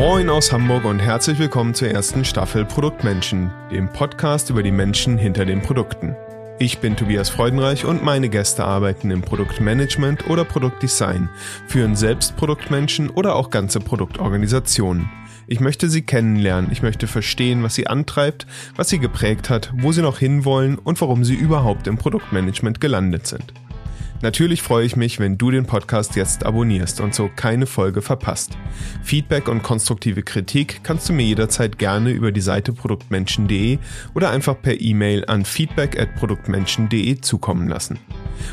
Moin aus Hamburg und herzlich willkommen zur ersten Staffel Produktmenschen, dem Podcast über die Menschen hinter den Produkten. Ich bin Tobias Freudenreich und meine Gäste arbeiten im Produktmanagement oder Produktdesign, führen selbst Produktmenschen oder auch ganze Produktorganisationen. Ich möchte sie kennenlernen, ich möchte verstehen, was sie antreibt, was sie geprägt hat, wo sie noch hinwollen und warum sie überhaupt im Produktmanagement gelandet sind. Natürlich freue ich mich, wenn du den Podcast jetzt abonnierst und so keine Folge verpasst. Feedback und konstruktive Kritik kannst du mir jederzeit gerne über die Seite produktmenschen.de oder einfach per E-Mail an feedback@produktmenschen.de zukommen lassen.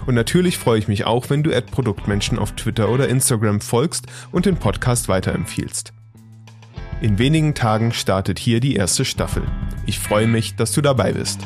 Und natürlich freue ich mich auch, wenn du at Produktmenschen auf Twitter oder Instagram folgst und den Podcast weiterempfiehlst. In wenigen Tagen startet hier die erste Staffel. Ich freue mich, dass du dabei bist.